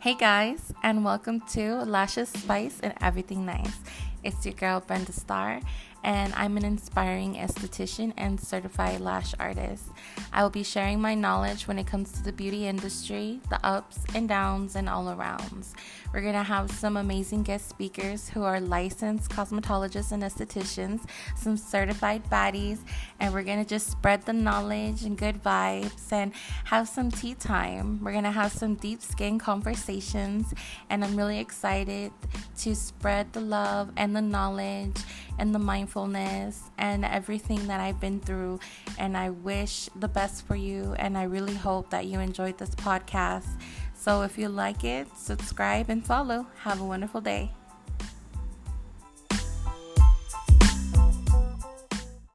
Hey guys, and welcome to Lashes Spice and Everything Nice. It's your girl Brenda Starr, and I'm an inspiring esthetician and certified lash artist. I will be sharing my knowledge when it comes to the beauty industry, the ups and downs, and all arounds. We're gonna have some amazing guest speakers who are licensed cosmetologists and estheticians, some certified baddies, and we're gonna just spread the knowledge and good vibes and have some tea time. We're gonna have some deep skin conversations, and I'm really excited to spread the love and the knowledge and the mindfulness and everything that I've been through. And I wish the best for you, and I really hope that you enjoyed this podcast. So if you like it, subscribe and follow. Have a wonderful day.